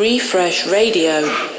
Refresh Radio.